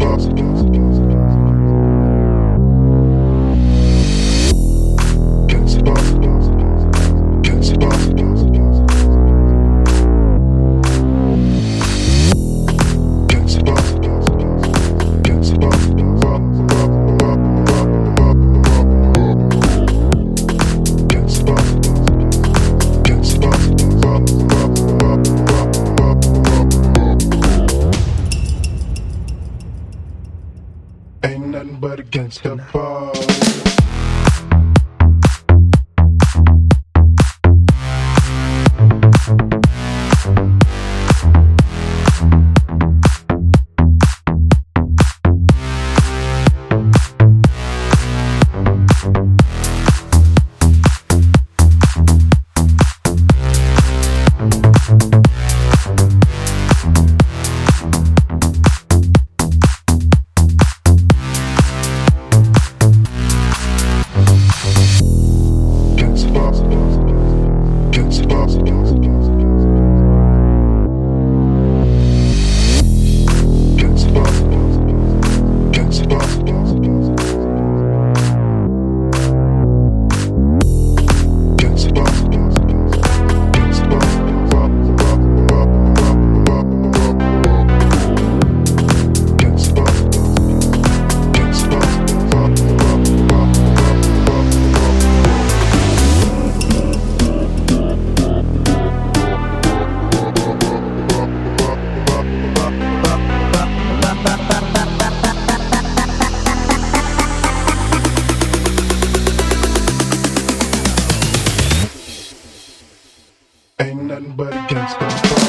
boss. against the bars. ain't nothing but a gangsta.